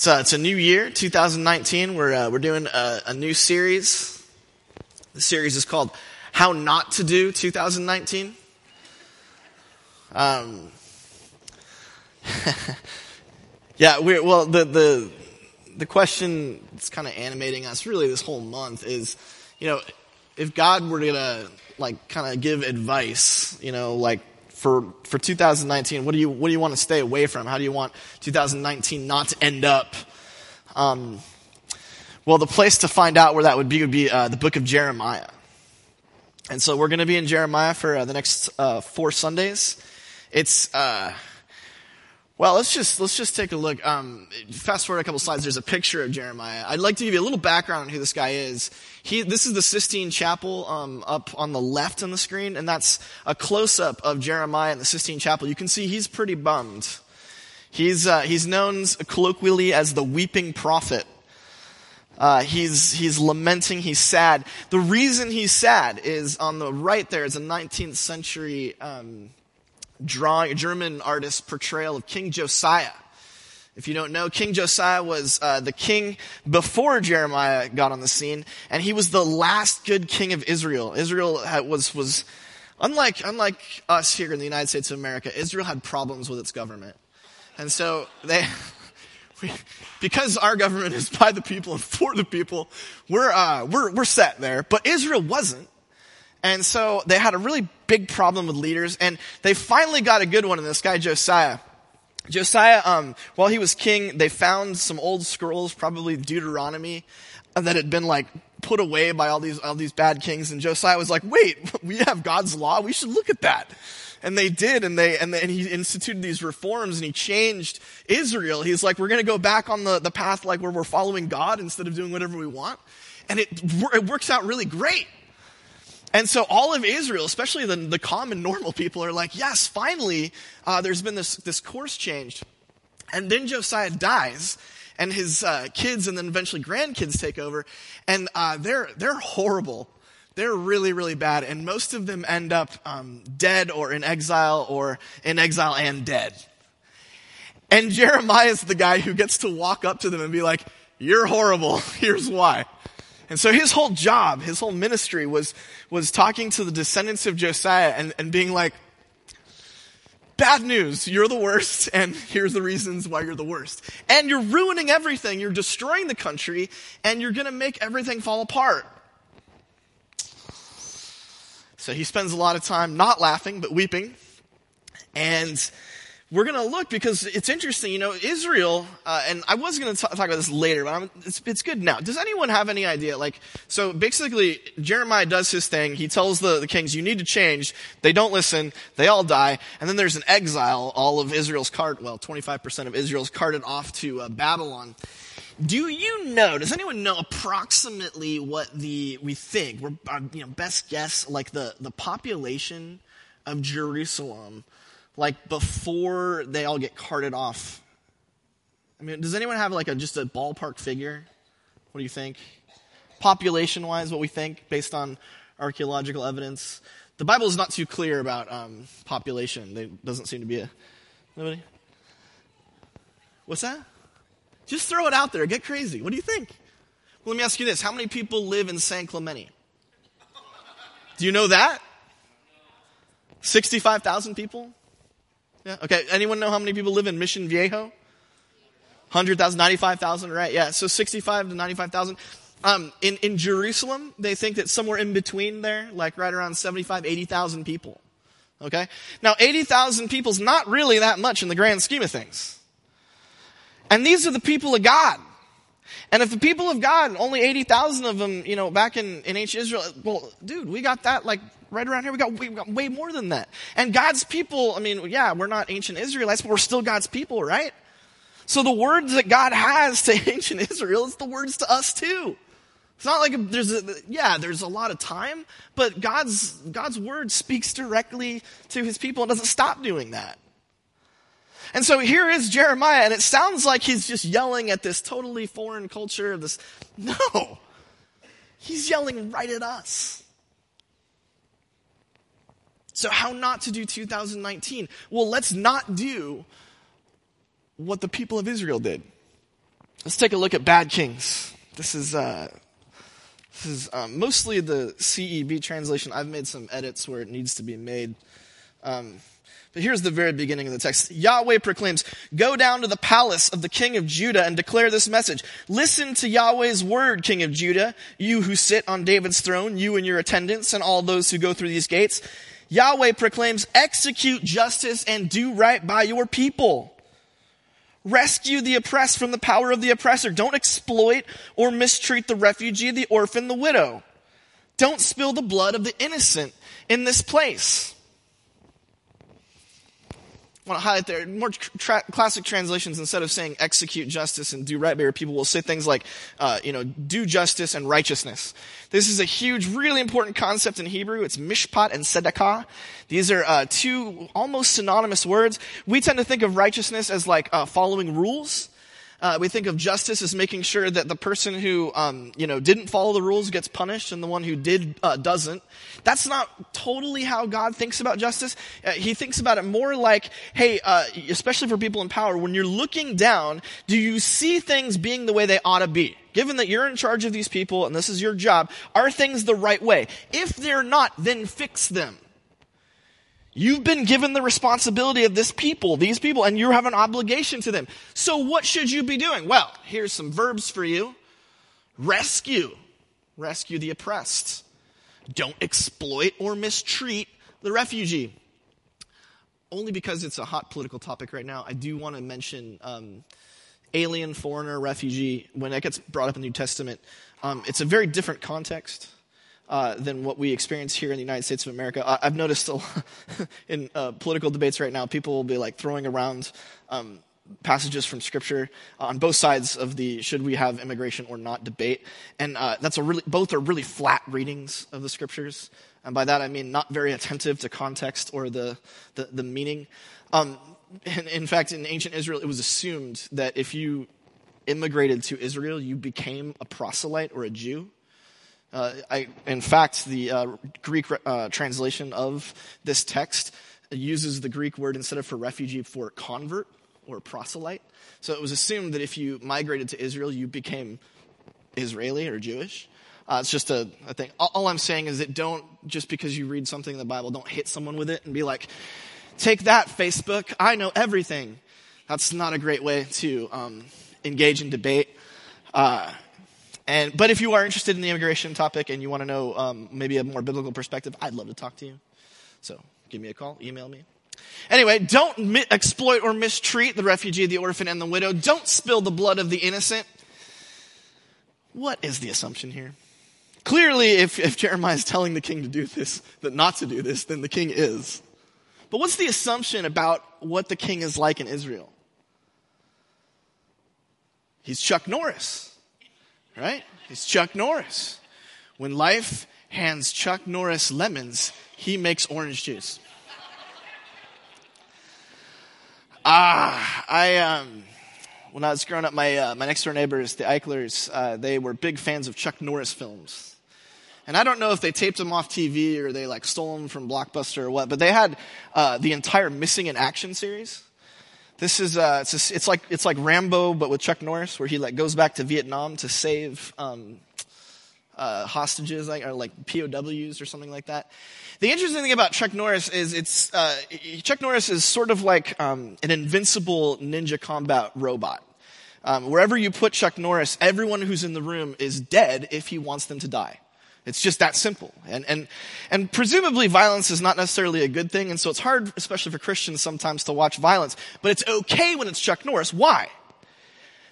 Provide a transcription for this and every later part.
It's, uh, it's a new year, 2019. We're, uh, we're doing a, a new series. The series is called How Not to Do 2019. Um, yeah, we're, well, the, the, the question that's kind of animating us really this whole month is, you know, if God were gonna, like, kind of give advice, you know, like, for, for 2019, what do you, what do you want to stay away from? How do you want 2019 not to end up? Um, well, the place to find out where that would be would be uh, the book of Jeremiah. And so we're going to be in Jeremiah for uh, the next uh, four Sundays. It's uh, well, let's just let's just take a look. Um, fast forward a couple slides. There's a picture of Jeremiah. I'd like to give you a little background on who this guy is. He, this is the Sistine Chapel um, up on the left on the screen, and that's a close up of Jeremiah in the Sistine Chapel. You can see he's pretty bummed. He's uh, he's known colloquially as the weeping prophet. Uh, he's he's lamenting. He's sad. The reason he's sad is on the right. There is a 19th century um, drawing, a German artist portrayal of King Josiah. If you don't know, King Josiah was uh, the king before Jeremiah got on the scene, and he was the last good king of Israel. Israel had, was was unlike unlike us here in the United States of America. Israel had problems with its government, and so they. Because our government is by the people and for the people, we're, uh, we're, we're set there. But Israel wasn't. And so they had a really big problem with leaders, and they finally got a good one in this guy Josiah. Josiah, um, while he was king, they found some old scrolls, probably Deuteronomy, that had been like put away by all these all these bad kings. And Josiah was like, "Wait, we have God's law. We should look at that." And they did, and they and, they, and he instituted these reforms, and he changed Israel. He's like, "We're going to go back on the the path like where we're following God instead of doing whatever we want." And it it works out really great. And so all of Israel, especially the, the common normal people, are like, yes, finally, uh, there's been this, this course changed. And then Josiah dies, and his uh, kids and then eventually grandkids take over, and uh, they're, they're horrible. They're really, really bad, and most of them end up um, dead or in exile or in exile and dead. And Jeremiah is the guy who gets to walk up to them and be like, you're horrible. Here's why. And so his whole job, his whole ministry was, was talking to the descendants of Josiah and, and being like, bad news, you're the worst, and here's the reasons why you're the worst. And you're ruining everything. You're destroying the country, and you're gonna make everything fall apart. So he spends a lot of time not laughing, but weeping. And we're going to look because it's interesting. You know, Israel, uh, and I was going to talk about this later, but it's, it's, good now. Does anyone have any idea? Like, so basically, Jeremiah does his thing. He tells the, the kings, you need to change. They don't listen. They all die. And then there's an exile. All of Israel's cart, well, 25% of Israel's carted off to uh, Babylon. Do you know, does anyone know approximately what the, we think, we're, uh, you know, best guess, like the, the population of Jerusalem like before they all get carted off? I mean, does anyone have like a just a ballpark figure? What do you think? Population wise, what we think based on archaeological evidence? The Bible is not too clear about um, population. There doesn't seem to be a. Nobody? What's that? Just throw it out there. Get crazy. What do you think? Well, let me ask you this. How many people live in San Clemente? Do you know that? 65,000 people? Yeah. Okay. Anyone know how many people live in Mission Viejo? 100,000, 95,000, right? Yeah. So 65 to 95,000. Um, in, in Jerusalem, they think that somewhere in between there, like right around 75, 80,000 people. Okay? Now, 80,000 people is not really that much in the grand scheme of things. And these are the people of God. And if the people of God, only 80,000 of them, you know, back in, in ancient Israel, well, dude, we got that like right around here. We got, we got way more than that. And God's people, I mean, yeah, we're not ancient Israelites, but we're still God's people, right? So the words that God has to ancient Israel is the words to us too. It's not like there's a, yeah, there's a lot of time, but God's, God's word speaks directly to his people and doesn't stop doing that. And so here is Jeremiah, and it sounds like he's just yelling at this totally foreign culture, this, no. He's yelling right at us. So, how not to do 2019? Well, let's not do what the people of Israel did. let's take a look at bad kings. This is, uh, this is um, mostly the CEB translation. I've made some edits where it needs to be made. Um, but here's the very beginning of the text. Yahweh proclaims, Go down to the palace of the king of Judah and declare this message. Listen to Yahweh's word, king of Judah, you who sit on David's throne, you and your attendants, and all those who go through these gates. Yahweh proclaims, Execute justice and do right by your people. Rescue the oppressed from the power of the oppressor. Don't exploit or mistreat the refugee, the orphan, the widow. Don't spill the blood of the innocent in this place want to highlight there more tra- classic translations instead of saying execute justice and do right by your people will say things like uh, you know do justice and righteousness. This is a huge really important concept in hebrew. It's mishpat and tzedakah. These are uh, two almost synonymous words. We tend to think of righteousness as like uh, following rules uh, we think of justice as making sure that the person who, um, you know, didn't follow the rules gets punished and the one who did uh, doesn't. That's not totally how God thinks about justice. Uh, he thinks about it more like, hey, uh, especially for people in power, when you're looking down, do you see things being the way they ought to be? Given that you're in charge of these people and this is your job, are things the right way? If they're not, then fix them. You've been given the responsibility of this people, these people, and you have an obligation to them. So what should you be doing? Well, here's some verbs for you. Rescue. Rescue the oppressed. Don't exploit or mistreat the refugee. Only because it's a hot political topic right now, I do want to mention um, alien, foreigner, refugee. When that gets brought up in the New Testament, um, it's a very different context. Uh, than what we experience here in the United States of America. I, have noticed in uh, political debates right now, people will be like throwing around um, passages from Scripture on both sides of the should we have immigration or not debate, and uh, that's a really both are really flat readings of the Scriptures, and by that I mean not very attentive to context or the the, the meaning. Um, in, in fact, in ancient Israel, it was assumed that if you immigrated to Israel, you became a proselyte or a Jew. Uh, I, in fact, the uh, Greek uh, translation of this text uses the Greek word instead of for refugee for convert or proselyte. So it was assumed that if you migrated to Israel, you became Israeli or Jewish. Uh, it's just a, a thing. All, all, I'm saying is that don't, just because you read something in the Bible, don't hit someone with it and be like, take that, Facebook, I know everything. That's not a great way to um, engage in debate. Uh, and, but if you are interested in the immigration topic and you want to know um, maybe a more biblical perspective, I'd love to talk to you. So give me a call, email me. Anyway, don't mi- exploit or mistreat the refugee, the orphan, and the widow. Don't spill the blood of the innocent. What is the assumption here? Clearly, if, if Jeremiah is telling the king to do this, that not to do this, then the king is. But what's the assumption about what the king is like in Israel? He's Chuck Norris right? It's Chuck Norris. When life hands Chuck Norris lemons, he makes orange juice. Ah, I um, when I was growing up, my uh, my next door neighbors, the Eichlers, uh, they were big fans of Chuck Norris films. And I don't know if they taped them off TV or they like stole them from Blockbuster or what, but they had uh, the entire Missing in Action series. This is uh, it's, it's like it's like Rambo, but with Chuck Norris, where he like goes back to Vietnam to save um, uh, hostages, like or like POWs or something like that. The interesting thing about Chuck Norris is it's uh, Chuck Norris is sort of like um, an invincible ninja combat robot. Um, wherever you put Chuck Norris, everyone who's in the room is dead if he wants them to die. It's just that simple. And, and, and presumably violence is not necessarily a good thing. And so it's hard, especially for Christians sometimes to watch violence, but it's okay when it's Chuck Norris. Why?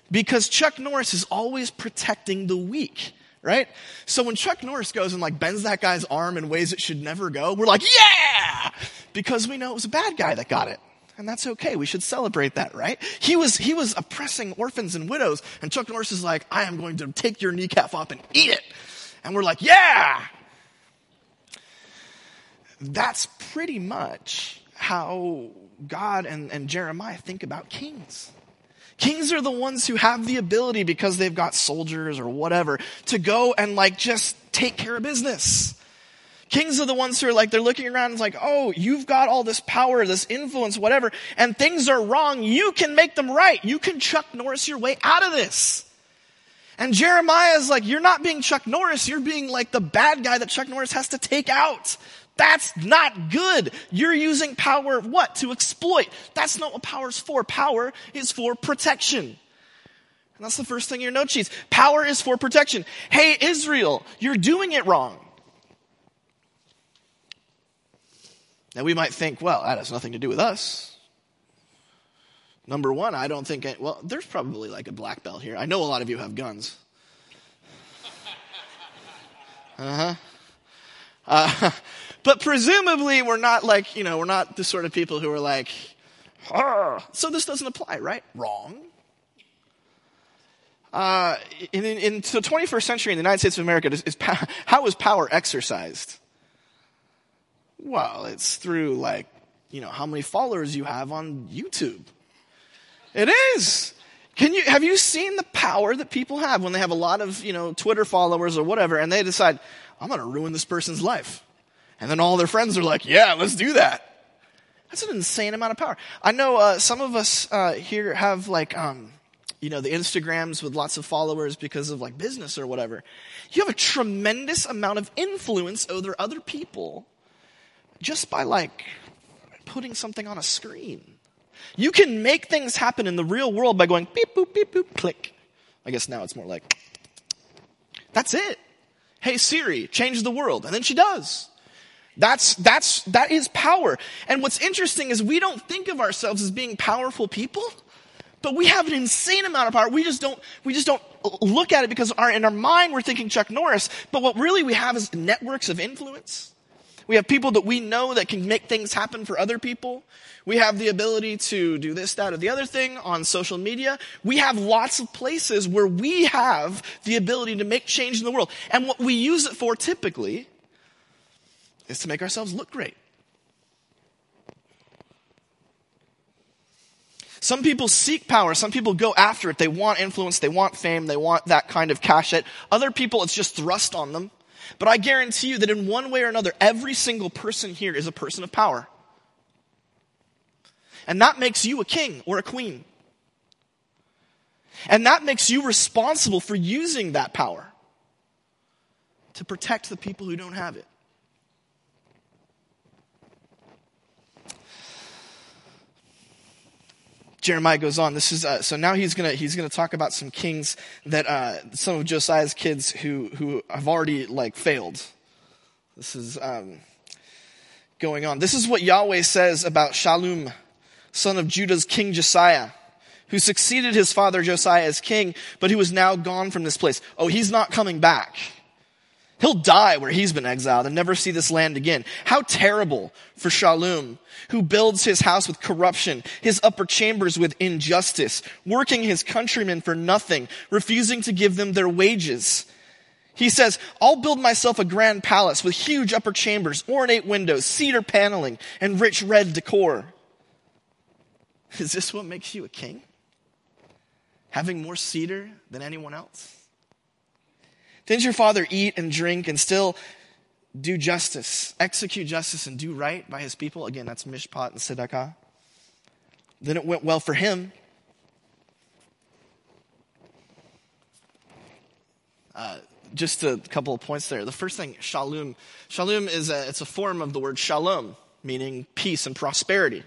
Because Chuck Norris is always protecting the weak, right? So when Chuck Norris goes and like bends that guy's arm in ways it should never go, we're like, yeah! Because we know it was a bad guy that got it. And that's okay. We should celebrate that, right? He was, he was oppressing orphans and widows, and Chuck Norris is like, I am going to take your kneecap off and eat it. And we're like, yeah! That's pretty much how God and, and Jeremiah think about kings. Kings are the ones who have the ability because they've got soldiers or whatever to go and like just take care of business. Kings are the ones who are like, they're looking around and it's like, oh, you've got all this power, this influence, whatever, and things are wrong. You can make them right. You can Chuck Norris your way out of this. And Jeremiah is like, you're not being Chuck Norris, you're being like the bad guy that Chuck Norris has to take out. That's not good. You're using power, of what? To exploit. That's not what power's for. Power is for protection. And that's the first thing in your note sheets. Power is for protection. Hey, Israel, you're doing it wrong. Now we might think, well, that has nothing to do with us. Number one, I don't think, it, well, there's probably like a black belt here. I know a lot of you have guns. Uh-huh. Uh, but presumably we're not like, you know, we're not the sort of people who are like, so this doesn't apply, right? Wrong. Uh, in, in, in, the 21st century in the United States of America, is, is, how is power exercised? Well, it's through like, you know, how many followers you have on YouTube. It is. Can you, have you seen the power that people have when they have a lot of, you know, Twitter followers or whatever and they decide, I'm going to ruin this person's life. And then all their friends are like, yeah, let's do that. That's an insane amount of power. I know, uh, some of us, uh, here have like, um, you know, the Instagrams with lots of followers because of like business or whatever. You have a tremendous amount of influence over other people just by like putting something on a screen. You can make things happen in the real world by going beep, boop, beep, boop, click. I guess now it's more like, that's it. Hey Siri, change the world. And then she does. That's, that's, that is power. And what's interesting is we don't think of ourselves as being powerful people, but we have an insane amount of power. We just don't, we just don't look at it because our, in our mind we're thinking Chuck Norris, but what really we have is networks of influence. We have people that we know that can make things happen for other people. We have the ability to do this, that, or the other thing on social media. We have lots of places where we have the ability to make change in the world. And what we use it for typically is to make ourselves look great. Some people seek power. Some people go after it. They want influence. They want fame. They want that kind of cash it. Other people, it's just thrust on them. But I guarantee you that in one way or another, every single person here is a person of power. And that makes you a king or a queen. And that makes you responsible for using that power to protect the people who don't have it. Jeremiah goes on. This is uh, so now he's gonna he's gonna talk about some kings that uh, some of Josiah's kids who who have already like failed. This is um, going on. This is what Yahweh says about Shallum son of Judah's king Josiah, who succeeded his father Josiah as king, but who is now gone from this place. Oh, he's not coming back. He'll die where he's been exiled and never see this land again. How terrible for Shallum, who builds his house with corruption, his upper chambers with injustice, working his countrymen for nothing, refusing to give them their wages. He says, I'll build myself a grand palace with huge upper chambers, ornate windows, cedar paneling, and rich red decor. Is this what makes you a king? Having more cedar than anyone else? Didn't your father eat and drink and still do justice, execute justice and do right by his people? Again, that's Mishpat and Tzedakah. Then it went well for him. Uh, just a couple of points there. The first thing, Shallum. Shallum is a, it's a form of the word shalom, meaning peace and prosperity.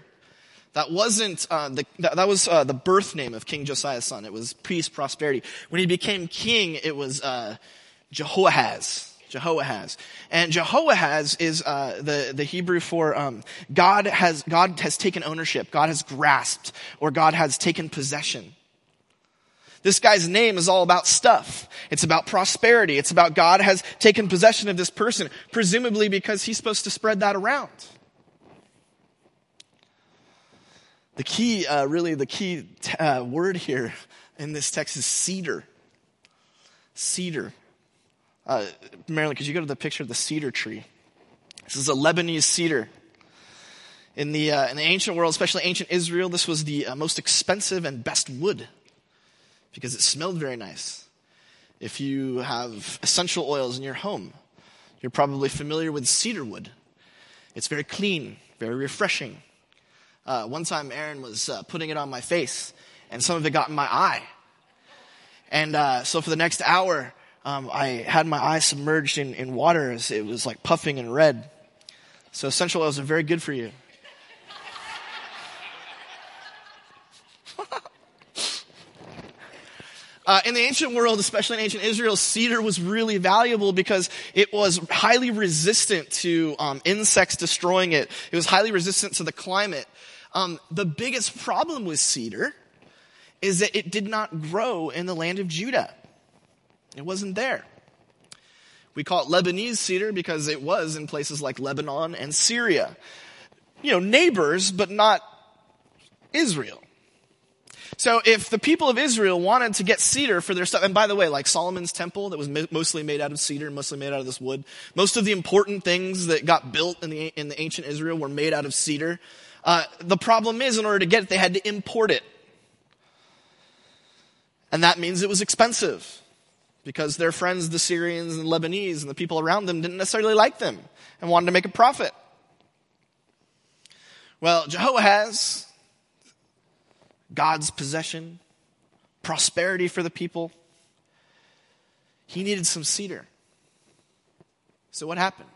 That wasn't uh, the, that, that, was uh, the birth name of King Josiah's son. It was peace, prosperity. When he became king, it was uh, Jehoahaz. Jehoahaz, and Jehoahaz is uh, the the Hebrew for um, God has God has taken ownership. God has grasped, or God has taken possession. This guy's name is all about stuff. It's about prosperity. It's about God has taken possession of this person, presumably because he's supposed to spread that around. The key, uh, really, the key t- uh, word here in this text is cedar. Cedar. Uh, Marilyn, could you go to the picture of the cedar tree? This is a Lebanese cedar. In the, uh, in the ancient world, especially ancient Israel, this was the uh, most expensive and best wood because it smelled very nice. If you have essential oils in your home, You're probably familiar with cedar wood. It's very clean, very refreshing. Uh, one time, Aaron was uh, putting it on my face, and some of it got in my eye. And uh, so for the next hour, um, I had my eyes submerged in, in water as it was like puffing and red. So essential oils are very good for you. Uh, in the ancient world, especially in ancient Israel, cedar was really valuable because it was highly resistant to um, insects destroying it. It was highly resistant to the climate. Um, the biggest problem with cedar is that it did not grow in the land of Judah. It wasn't there. We call it Lebanese cedar because it was in places like Lebanon and Syria. You know, neighbors, but not Israel. So if the people of Israel wanted to get cedar for their stuff, and by the way, like Solomon's temple that was mostly made out of cedar, mostly made out of this wood, most of the important things that got built in the, in the ancient Israel were made out of cedar. Uh, the problem is, in order to get it, they had to import it. And that means it was expensive because their friends, the Syrians and Lebanese and the people around them didn't necessarily like them and wanted to make a profit. Well, Jehoahaz, God's possession, prosperity for the people, he needed some cedar. So what happened?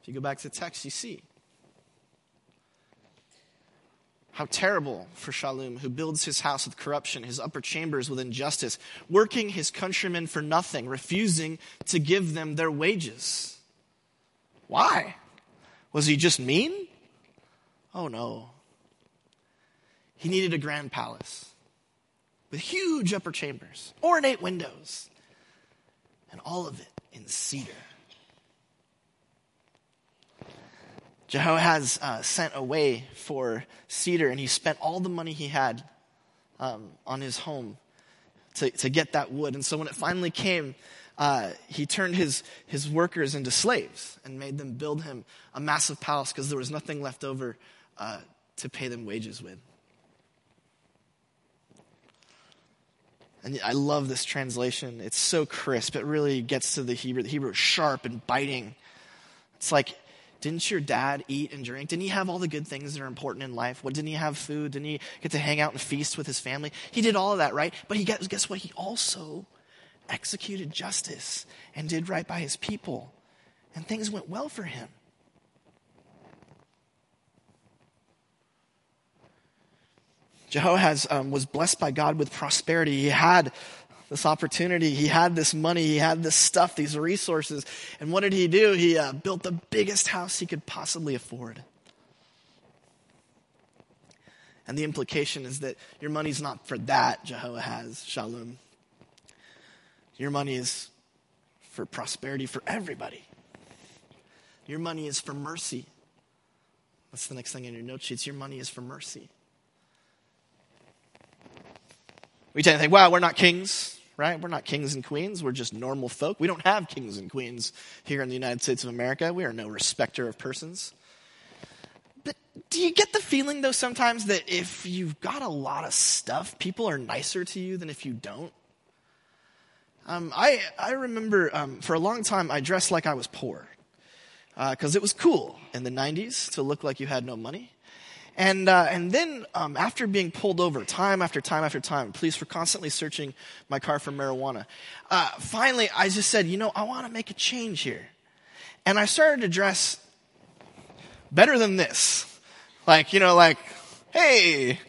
If you go back to the text, you see How terrible for Shallum, who builds his house with corruption, his upper chambers with injustice, working his countrymen for nothing, refusing to give them their wages. Why? Was he just mean? Oh no. He needed a grand palace with huge upper chambers, ornate windows, and all of it in cedar. Jehoahaz uh, sent away for cedar, and he spent all the money he had um, on his home to, to get that wood. And so when it finally came, uh, he turned his, his workers into slaves and made them build him a massive palace because there was nothing left over uh, to pay them wages with. And I love this translation. It's so crisp. It really gets to the Hebrew. The Hebrew is sharp and biting. It's like didn't your dad eat and drink? Didn't he have all the good things that are important in life? What didn't he have food? Didn't he get to hang out and feast with his family? He did all of that, right? But he guess, guess what? He also executed justice and did right by his people. And things went well for him. Jehoahaz um, was blessed by God with prosperity. He had this opportunity. He had this money. He had this stuff, these resources. And what did he do? He uh, built the biggest house he could possibly afford. And the implication is that your money's not for that, Jehovah has, Shallum. Your money is for prosperity for everybody. Your money is for mercy. That's the next thing in your note sheets. Your money is for mercy. We tend to think, wow, we're not kings right? We're not kings and queens. We're just normal folk. We don't have kings and queens here in the United States of America. We are no respecter of persons. But do you get the feeling, though, sometimes that if you've got a lot of stuff, people are nicer to you than if you don't? Um, I, I remember um, for a long time I dressed like I was poor because uh, it was cool in the 90s to look like you had no money. And, uh, and then um, after being pulled over time after time after time, police were constantly searching my car for marijuana. Uh, finally, I just said, you know, I want to make a change here. And I started to dress better than this. Like, you know, like, hey.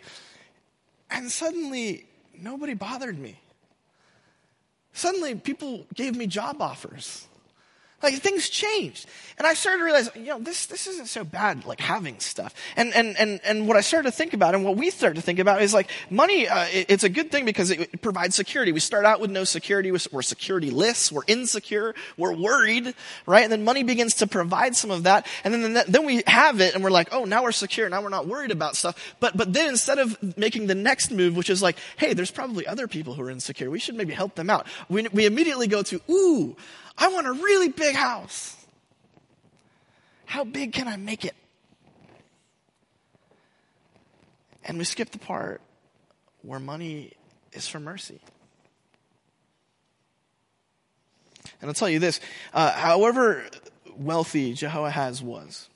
And suddenly, nobody bothered me. Suddenly, people gave me job offers. Like things changed. And I started to realize, you know, this, this isn't so bad, like having stuff. And, and, and, and what I started to think about and what we started to think about is like money, uh, it, it's a good thing because it, it, provides security. We start out with no security. We're security lists. We're insecure. We're worried, right? And then money begins to provide some of that. And then, then we have it and we're like, oh, now we're secure. Now we're not worried about stuff. But, but then instead of making the next move, which is like, hey, there's probably other people who are insecure. We should maybe help them out. We, we immediately go to, ooh, I want a really big house. How big can I make it? And we skip the part where money is for mercy. And I'll tell you this, uh, however wealthy Jehoahaz was,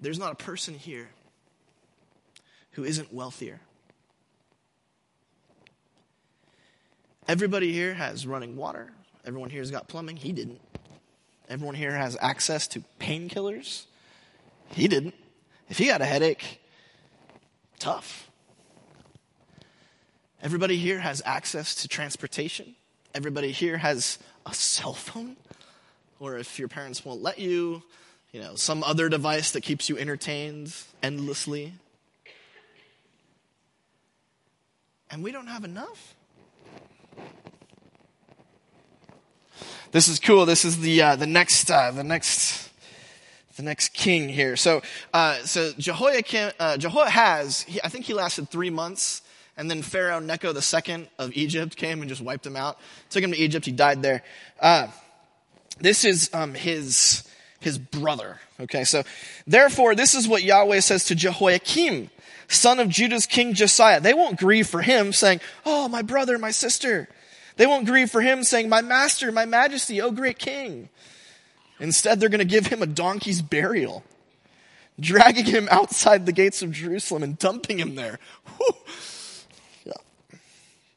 there's not a person here who isn't wealthier. Everybody here has running water. Everyone here has got plumbing. He didn't. Everyone here has access to painkillers. He didn't. If he got a headache, tough. Everybody here has access to transportation. Everybody here has a cell phone. Or if your parents won't let you, you know, some other device that keeps you entertained endlessly. And we don't have enough. This is cool. This is the uh, the next uh, the next the next king here. So uh, so Jehoiakim uh, Jehoahaz, he, I think he lasted three months, and then Pharaoh Necho II of Egypt came and just wiped him out. Took him to Egypt. He died there. Uh, this is um, his his brother. Okay, so therefore, this is what Yahweh says to Jehoiakim, son of Judah's king Josiah. They won't grieve for him, saying, "Oh, my brother, my sister." They won't grieve for him, saying, My master, my majesty, O great king. Instead, they're going to give him a donkey's burial, dragging him outside the gates of Jerusalem and dumping him there. Yeah.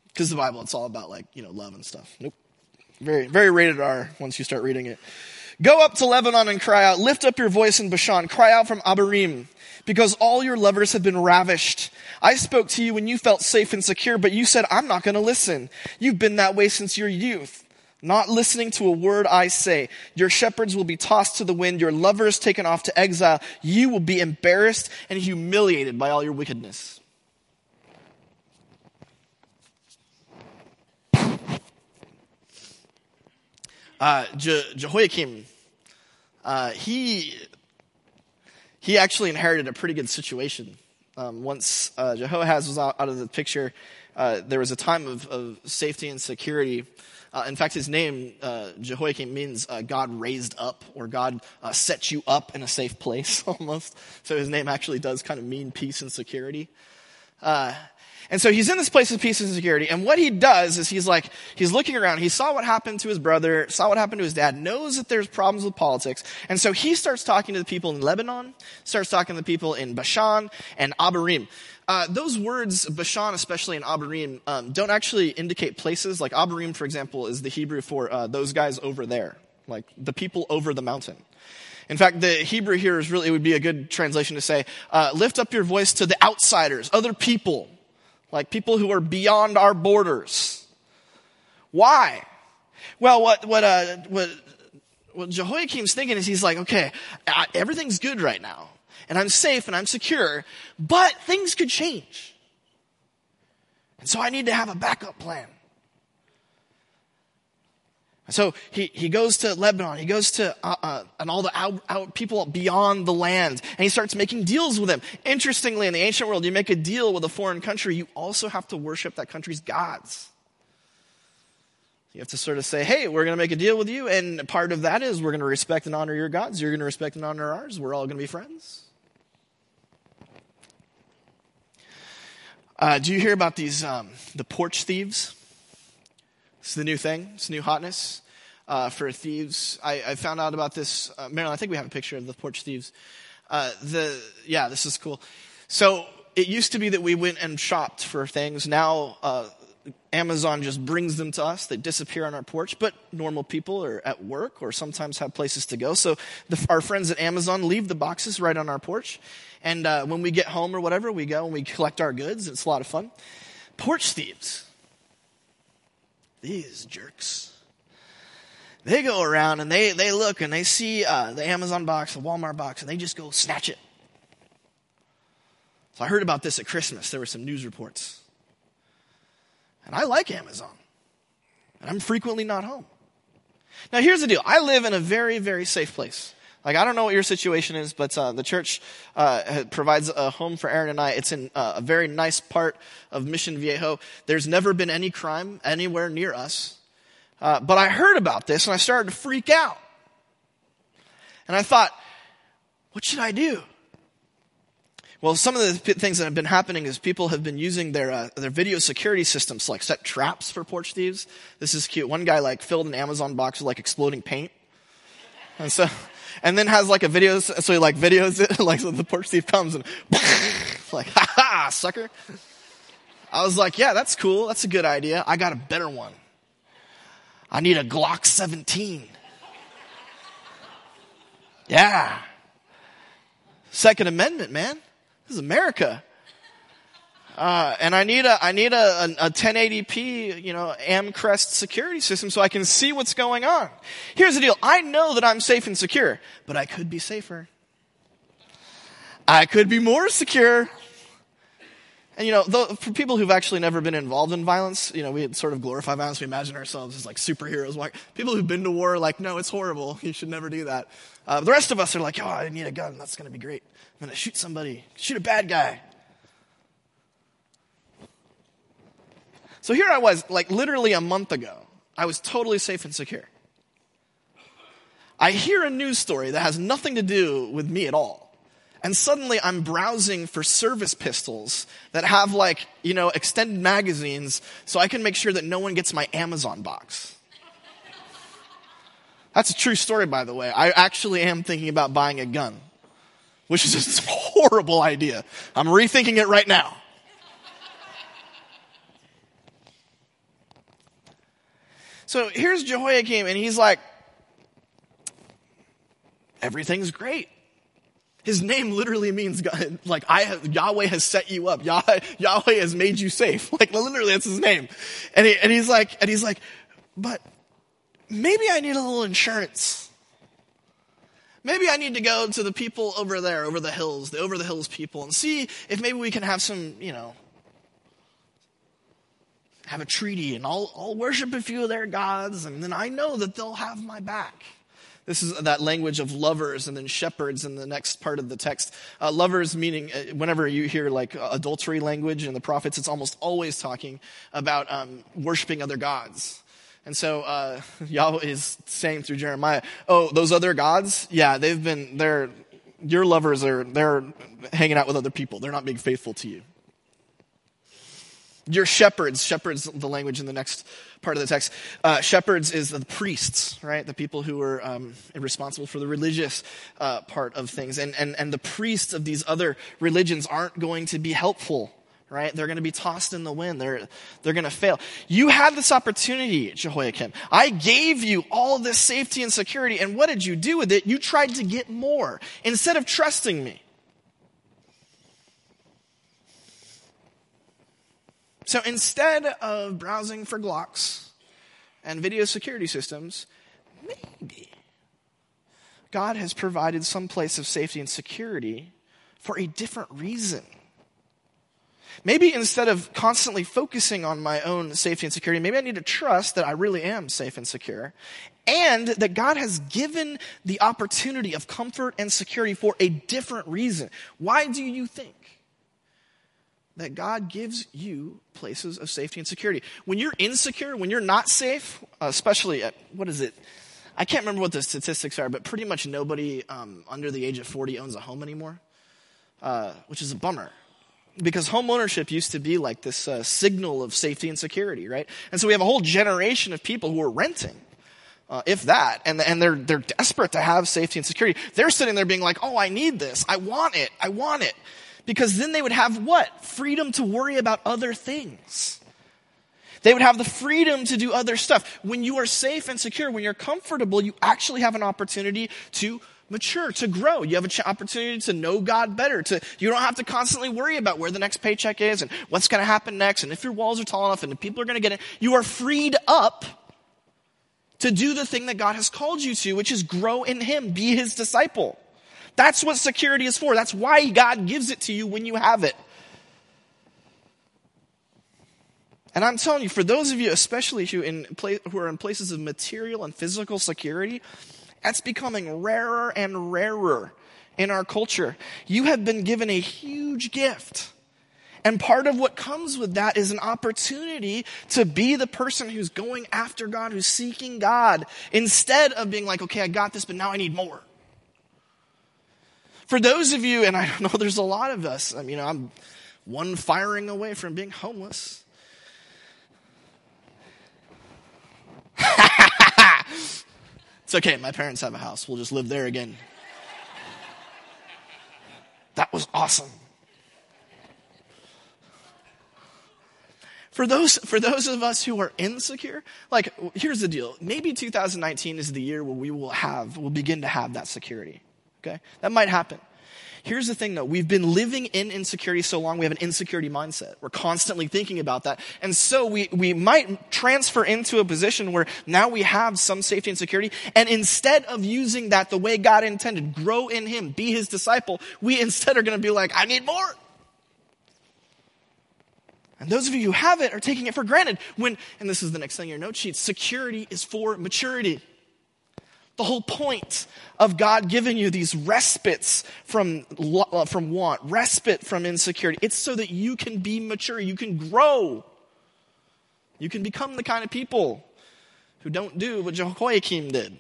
Because the Bible, it's all about like, you know, love and stuff. Nope. Very, very rated R once you start reading it. Go up to Lebanon and cry out. Lift up your voice in Bashan. Cry out from Abarim because all your lovers have been ravished. I spoke to you when you felt safe and secure, but you said, I'm not going to listen. You've been that way since your youth. Not listening to a word I say. Your shepherds will be tossed to the wind, your lovers taken off to exile. You will be embarrassed and humiliated by all your wickedness. Uh, Je- Jehoiakim, uh, he he actually inherited a pretty good situation. Um, once uh, Jehoahaz was out, out, of the picture, uh, there was a time of, of safety and security. Uh, in fact, his name, uh, Jehoiakim, means uh, God raised up, or God uh, set you up in a safe place almost. So his name actually does kind of mean peace and security. And so he's in this place of peace and security. And what he does is he's like, he's looking around. He saw what happened to his brother, saw what happened to his dad, knows that there's problems with politics. And so he starts talking to the people in Lebanon, starts talking to the people in Bashan and Abarim. Uh, those words, Bashan especially and Abarim, um, don't actually indicate places. Like Abarim, for example, is the Hebrew for uh, those guys over there, like the people over the mountain. In fact, the Hebrew here is really, it would be a good translation to say, uh, lift up your voice to the outsiders, other people like people who are beyond our borders. Why? Well, what, what, uh, what, what Jehoiakim's thinking is he's like, okay, everything's good right now, and I'm safe and I'm secure, but things could change. And so I need to have a backup plan. So he, he goes to Lebanon, he goes to uh, uh, and all the out, out people beyond the land, and he starts making deals with them. Interestingly, in the ancient world, you make a deal with a foreign country, you also have to worship that country's gods. You have to sort of say, hey, we're going to make a deal with you, and part of that is we're going to respect and honor your gods, you're going to respect and honor ours, we're all going to be friends. Uh, do you hear about these, um, the porch thieves? It's the new thing. It's new hotness uh, for thieves. I, I, found out about this. Uh, Marilyn, I think we have a picture of the porch thieves. Uh, the yeah, this is cool. So it used to be that we went and shopped for things. Now uh, Amazon just brings them to us. They disappear on our porch. But normal people are at work or sometimes have places to go. So the, our friends at Amazon leave the boxes right on our porch. And uh, when we get home or whatever, we go and we collect our goods. It's a lot of fun. Porch thieves these jerks. They go around and they, they look and they see uh, the Amazon box, the Walmart box, and they just go snatch it. So I heard about this at Christmas. There were some news reports. And I like Amazon. And I'm frequently not home. Now here's the deal. I live in a very, very safe place. Like, I don't know what your situation is, but uh, the church uh, provides a home for Aaron and I. It's in uh, a very nice part of Mission Viejo. There's never been any crime anywhere near us. Uh, but I heard about this and I started to freak out. And I thought, what should I do? Well, some of the p- things that have been happening is people have been using their uh, their video security systems to like set traps for porch thieves. This is cute. One guy like filled an Amazon box with like exploding paint, and so and then has like a video so he like videos it like so the porch thief comes and like ha ha sucker. I was like, yeah, that's cool. That's a good idea. I got a better one. I need a Glock 17. Yeah. Second Amendment, man. This is America. Uh, and I need a, I need a, a, a 1080p, you know, Amcrest security system so I can see what's going on. Here's the deal. I know that I'm safe and secure, but I could be safer. I could be more secure. And you know, though, for people who've actually never been involved in violence, you know, we sort of glorify violence. We imagine ourselves as like superheroes. Like people who've been to war, are like, no, it's horrible. You should never do that. Uh, the rest of us are like, oh, I need a gun. That's going to be great. I'm going to shoot somebody, shoot a bad guy. So here I was, like literally a month ago. I was totally safe and secure. I hear a news story that has nothing to do with me at all. And suddenly I'm browsing for service pistols that have like, you know, extended magazines so I can make sure that no one gets my Amazon box. That's a true story, by the way. I actually am thinking about buying a gun, which is a horrible idea. I'm rethinking it right now. So here's Jehoiakim, and he's like, everything's great. His name literally means God, like I have, Yahweh has set you up. Yahweh, Yahweh has made you safe. Like literally that's his name. And he, and he's like, and he's like, but maybe I need a little insurance. Maybe I need to go to the people over there, over the hills, the over the hills people and see if maybe we can have some, you know, have a treaty and I'll, I'll worship a few of their gods and then I know that they'll have my back. This is that language of lovers and then shepherds in the next part of the text. Uh, lovers meaning, uh, whenever you hear like uh, adultery language in the prophets, it's almost always talking about um, worshiping other gods. And so uh, Yahweh is saying through Jeremiah, "Oh, those other gods, yeah, they've been. They're your lovers are. They're hanging out with other people. They're not being faithful to you." Your shepherds, shepherds, the language in the next part of the text. Uh, shepherds is the priests, right? The people who are um, responsible for the religious uh, part of things. And, and, and the priests of these other religions aren't going to be helpful, right? They're going to be tossed in the wind. They're, they're going to fail. You had this opportunity, Jehoiakim. I gave you all this safety and security. And what did you do with it? You tried to get more instead of trusting me. So instead of browsing for Glocks and video security systems, maybe God has provided some place of safety and security for a different reason. Maybe instead of constantly focusing on my own safety and security, maybe I need to trust that I really am safe and secure and that God has given the opportunity of comfort and security for a different reason. Why do you think that God gives you places of safety and security. When you're insecure, when you're not safe, especially at, what is it? I can't remember what the statistics are, but pretty much nobody um, under the age of 40 owns a home anymore, uh, which is a bummer. Because home ownership used to be like this uh, signal of safety and security, right? And so we have a whole generation of people who are renting. Uh, if that, and, and they're, they're desperate to have safety and security. They're sitting there being like, oh, I need this. I want it. I want it because then they would have what? Freedom to worry about other things. They would have the freedom to do other stuff. When you are safe and secure, when you're comfortable, you actually have an opportunity to mature, to grow. You have an opportunity to know God better. To, you don't have to constantly worry about where the next paycheck is and what's going to happen next and if your walls are tall enough and if people are going to get it. You are freed up to do the thing that God has called you to, which is grow in Him, be His disciple. That's what security is for. That's why God gives it to you when you have it. And I'm telling you, for those of you, especially who, in who are in places of material and physical security, that's becoming rarer and rarer in our culture. You have been given a huge gift. And part of what comes with that is an opportunity to be the person who's going after God, who's seeking God, instead of being like, okay, I got this, but now I need more. For those of you, and I don't know there's a lot of us, I mean, I'm one firing away from being homeless. it's okay, my parents have a house. We'll just live there again. That was awesome. For those, for those of us who are insecure, like, here's the deal. Maybe 2019 is the year where we will have, we'll begin to have that security. Okay? That might happen. Here's the thing though, we've been living in insecurity so long, we have an insecurity mindset. We're constantly thinking about that. And so we, we might transfer into a position where now we have some safety and security, and instead of using that the way God intended, grow in Him, be His disciple, we instead are gonna be like, I need more. And those of you who have it are taking it for granted when, and this is the next thing in your note sheet, security is for maturity. The whole point of God giving you these respites from, uh, from want, respite from insecurity, it's so that you can be mature, you can grow. You can become the kind of people who don't do what Jehoiakim did.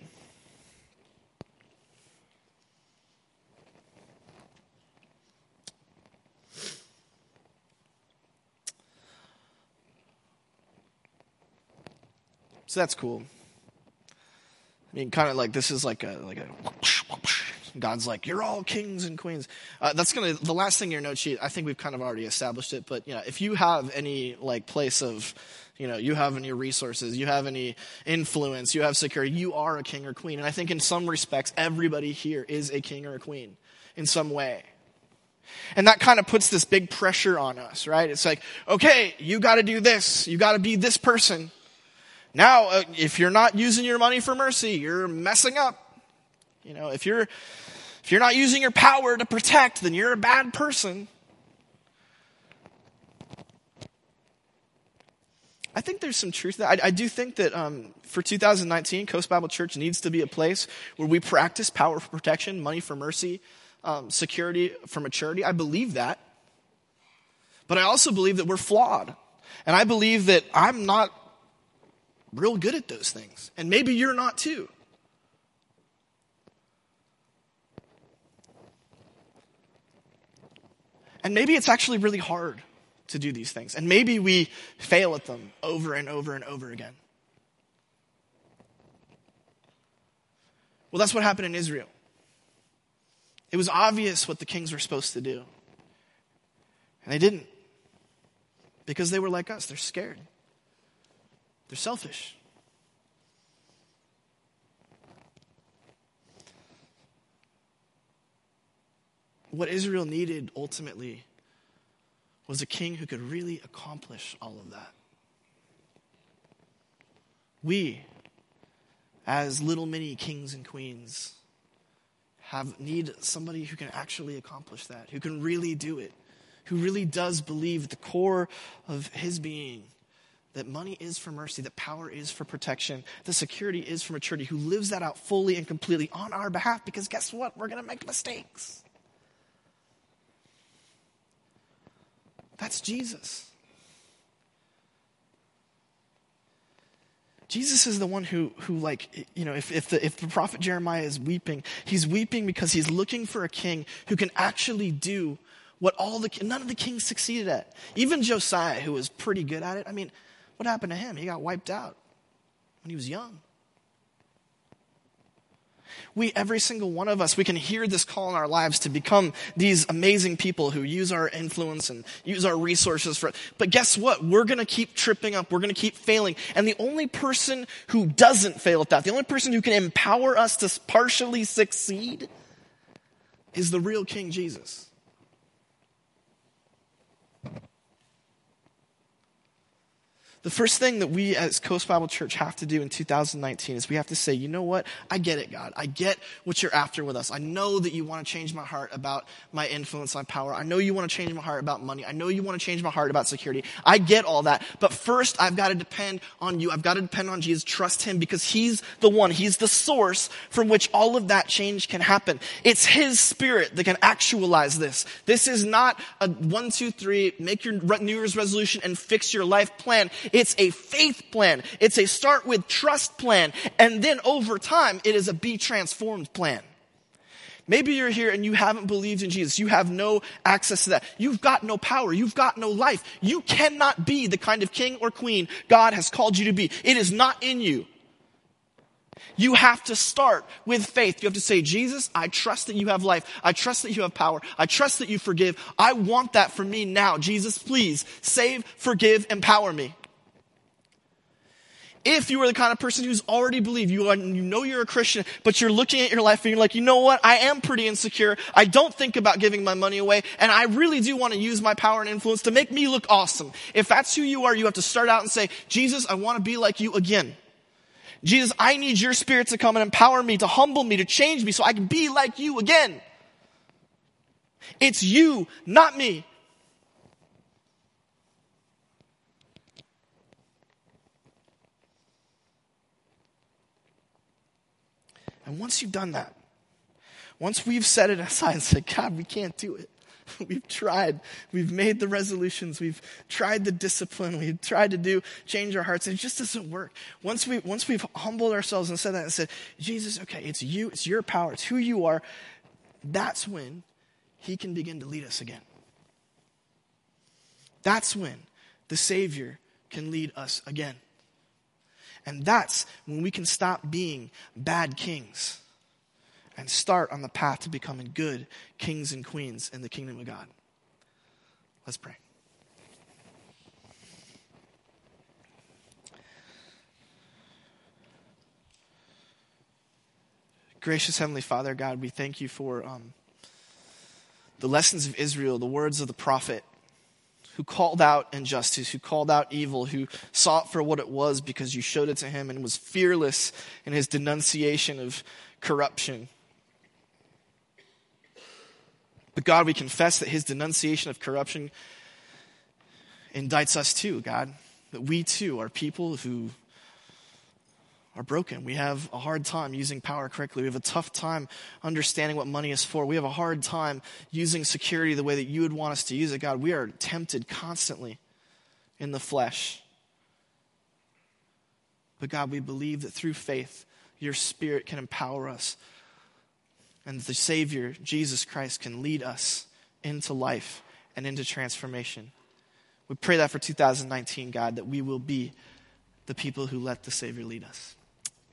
So that's cool. I mean, kind of like this is like a like a. God's like, you're all kings and queens. Uh, that's gonna the last thing in your note sheet. I think we've kind of already established it, but know, if you have any like place of, you know, you have any resources, you have any influence, you have security, you are a king or queen. And I think in some respects, everybody here is a king or a queen in some way. And that kind of puts this big pressure on us, right? It's like, okay, you got to do this, you got to be this person. Now, uh, if you're not using your money for mercy, you're messing up. You know, if you're if you're not using your power to protect, then you're a bad person. I think there's some truth to that I, I, do think that um, for 2019, Coast Bible Church needs to be a place where we practice power for protection, money for mercy, um, security for maturity. I believe that. But I also believe that we're flawed. And I believe that I'm not real good at those things. And maybe you're not too. And maybe it's actually really hard to do these things. And maybe we fail at them over and over and over again. Well, that's what happened in Israel. It was obvious what the kings were supposed to do. And they didn't. Because they were like us, they're scared. They're selfish. What Israel needed ultimately was a king who could really accomplish all of that. We, as little mini kings and queens, have need somebody who can actually accomplish that, who can really do it, who really does believe the core of his being that money is for mercy, that power is for protection, the security is for maturity, who lives that out fully and completely on our behalf, because guess what? We're going to make mistakes. That's Jesus. Jesus is the one who, who like, you know, if, if, the, if the prophet Jeremiah is weeping, he's weeping because he's looking for a king who can actually do what all the, none of the kings succeeded at. Even Josiah, who was pretty good at it, I mean, what happened to him? He got wiped out when he was young. We, every single one of us, we can hear this call in our lives to become these amazing people who use our influence and use our resources for it. But guess what? We're going to keep tripping up. We're going to keep failing. And the only person who doesn't fail at that, the only person who can empower us to partially succeed is the real King Jesus. The first thing that we as Coast Bible Church have to do in 2019 is we have to say, you know what? I get it, God. I get what you're after with us. I know that you want to change my heart about my influence, my power. I know you want to change my heart about money. I know you want to change my heart about security. I get all that. But first, I've got to depend on you. I've got to depend on Jesus, trust him because he's the one, he's the source from which all of that change can happen. It's his spirit that can actualize this. This is not a one, two, three, make your New Year's resolution and fix your life plan. It's a faith plan. It's a start with trust plan. And then over time, it is a be transformed plan. Maybe you're here and you haven't believed in Jesus. You have no access to that. You've got no power. You've got no life. You cannot be the kind of king or queen God has called you to be. It is not in you. You have to start with faith. You have to say, Jesus, I trust that you have life. I trust that you have power. I trust that you forgive. I want that for me now. Jesus, please save, forgive, empower me if you are the kind of person who's already believed, you, are, you know you're a Christian, but you're looking at your life and you're like, you know what? I am pretty insecure. I don't think about giving my money away, and I really do want to use my power and influence to make me look awesome. If that's who you are, you have to start out and say, Jesus, I want to be like you again. Jesus, I need your spirit to come and empower me, to humble me, to change me so I can be like you again. It's you, not me. And once you've done that, once we've set it aside and said, God, we can't do it. We've tried. We've made the resolutions. We've tried the discipline. We've tried to do change our hearts. It just doesn't work. Once we once we've humbled ourselves and said that and said, Jesus, okay, it's you, it's your power, it's who you are, that's when he can begin to lead us again. That's when the Savior can lead us again. And that's when we can stop being bad kings and start on the path to becoming good kings and queens in the kingdom of God. Let's pray. Gracious Heavenly Father, God, we thank you for um, the lessons of Israel, the words of the prophet who called out injustice, who called out evil, who sought for what it was because you showed it to him and was fearless in his denunciation of corruption. But God, we confess that his denunciation of corruption indicts us too, God. That we too are people who are broken. We have a hard time using power correctly. We have a tough time understanding what money is for. We have a hard time using security the way that you would want us to use it, God. We are tempted constantly in the flesh. But God, we believe that through faith, your Spirit can empower us. And the Savior, Jesus Christ, can lead us into life and into transformation. We pray that for 2019, God, that we will be the people who let the Savior lead us.